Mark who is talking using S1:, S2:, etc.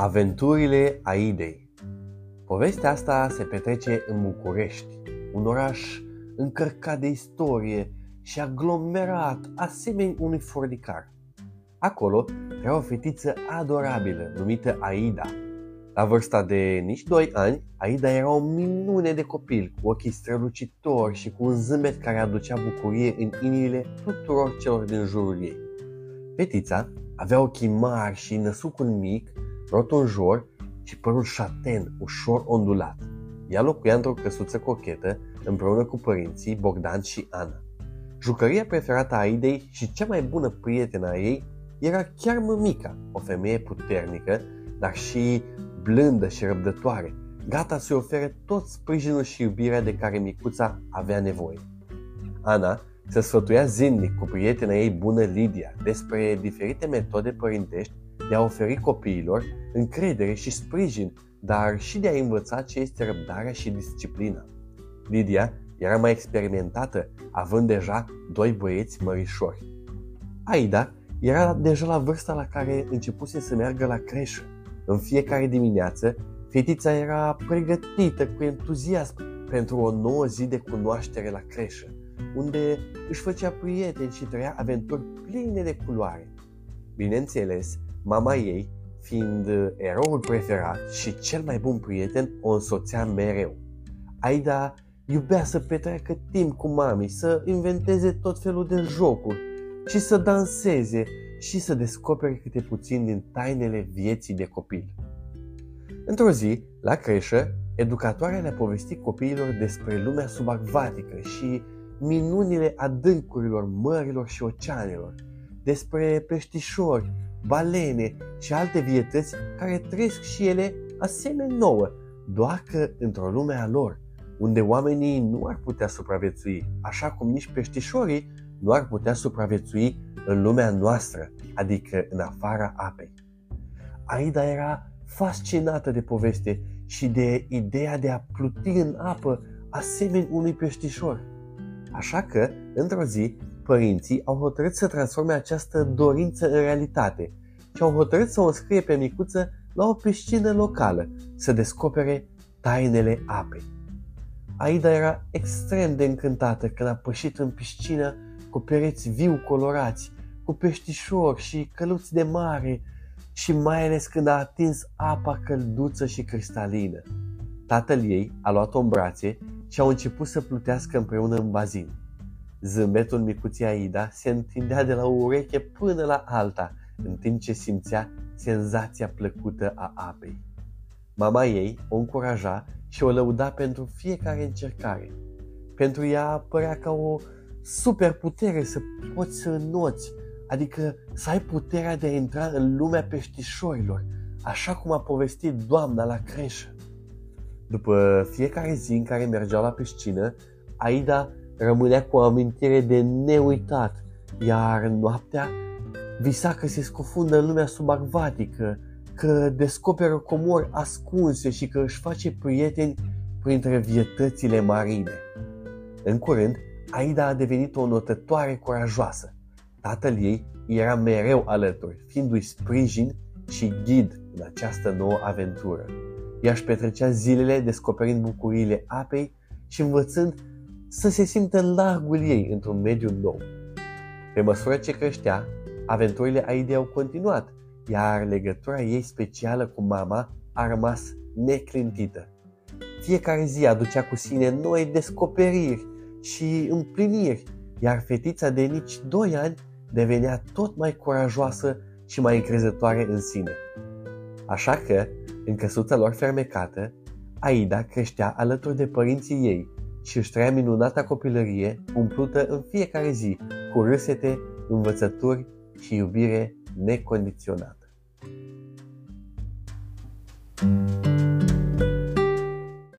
S1: Aventurile Aidei Povestea asta se petrece în București, un oraș încărcat de istorie și aglomerat asemeni unui fornicar. Acolo era o fetiță adorabilă numită Aida. La vârsta de nici 2 ani, Aida era o minune de copil, cu ochii strălucitori și cu un zâmbet care aducea bucurie în inimile tuturor celor din jurul ei. Fetița avea ochii mari și năsucul mic rotunjor și părul șaten, ușor ondulat. Ea locuia într-o căsuță cochetă împreună cu părinții Bogdan și Ana. Jucăria preferată a Aidei și cea mai bună prietenă a ei era chiar mămica, o femeie puternică, dar și blândă și răbdătoare, gata să-i ofere tot sprijinul și iubirea de care micuța avea nevoie. Ana se sfătuia zilnic cu prietena ei bună Lidia despre diferite metode părintești de a oferi copiilor încredere și sprijin, dar și de a învăța ce este răbdarea și disciplina. Lidia era mai experimentată, având deja doi băieți mărișori. Aida era deja la vârsta la care începuse să meargă la creșă. În fiecare dimineață, fetița era pregătită cu entuziasm pentru o nouă zi de cunoaștere la creșă, unde își făcea prieteni și trăia aventuri pline de culoare. Bineînțeles, Mama ei, fiind eroul preferat și cel mai bun prieten, o însoțea mereu. Aida iubea să petreacă timp cu mami, să inventeze tot felul de jocuri și să danseze și să descopere câte puțin din tainele vieții de copil. Într-o zi, la creșă, educatoarea le-a povestit copiilor despre lumea subacvatică și minunile adâncurilor mărilor și oceanelor, despre peștișori, balene și alte vietăți care trăiesc și ele asemenea nouă, doar că într-o lume a lor, unde oamenii nu ar putea supraviețui, așa cum nici peștișorii nu ar putea supraviețui în lumea noastră, adică în afara apei. Aida era fascinată de poveste și de ideea de a pluti în apă asemeni unui peștișor. Așa că, într-o zi, părinții au hotărât să transforme această dorință în realitate și au hotărât să o înscrie pe micuță la o piscină locală, să descopere tainele apei. Aida era extrem de încântată când a pășit în piscină cu pereți viu colorați, cu peștișori și căluți de mare și mai ales când a atins apa călduță și cristalină. Tatăl ei a luat-o în brațe și au început să plutească împreună în bazin. Zâmbetul micuții Aida se întindea de la o ureche până la alta, în timp ce simțea senzația plăcută a apei. Mama ei o încuraja și o lăuda pentru fiecare încercare. Pentru ea părea ca o superputere să poți să înnoți, adică să ai puterea de a intra în lumea peștișorilor, așa cum a povestit doamna la creșă. După fiecare zi în care mergeau la piscină, Aida rămânea cu o amintire de neuitat, iar noaptea visa că se scufundă în lumea subacvatică, că descoperă comori ascunse și că își face prieteni printre vietățile marine. În curând, Aida a devenit o notătoare curajoasă. Tatăl ei era mereu alături, fiindu-i sprijin și ghid în această nouă aventură. Ea își petrecea zilele descoperind bucuriile apei și învățând să se simtă în largul ei într-un mediu nou. Pe măsură ce creștea, aventurile Aidei au continuat, iar legătura ei specială cu mama a rămas neclintită. Fiecare zi aducea cu sine noi descoperiri și împliniri, iar fetița de nici 2 ani devenea tot mai curajoasă și mai încrezătoare în sine. Așa că, în căsuța lor fermecată, Aida creștea alături de părinții ei și își trăia minunata copilărie umplută în fiecare zi cu râsete, învățături și iubire necondiționată. thank you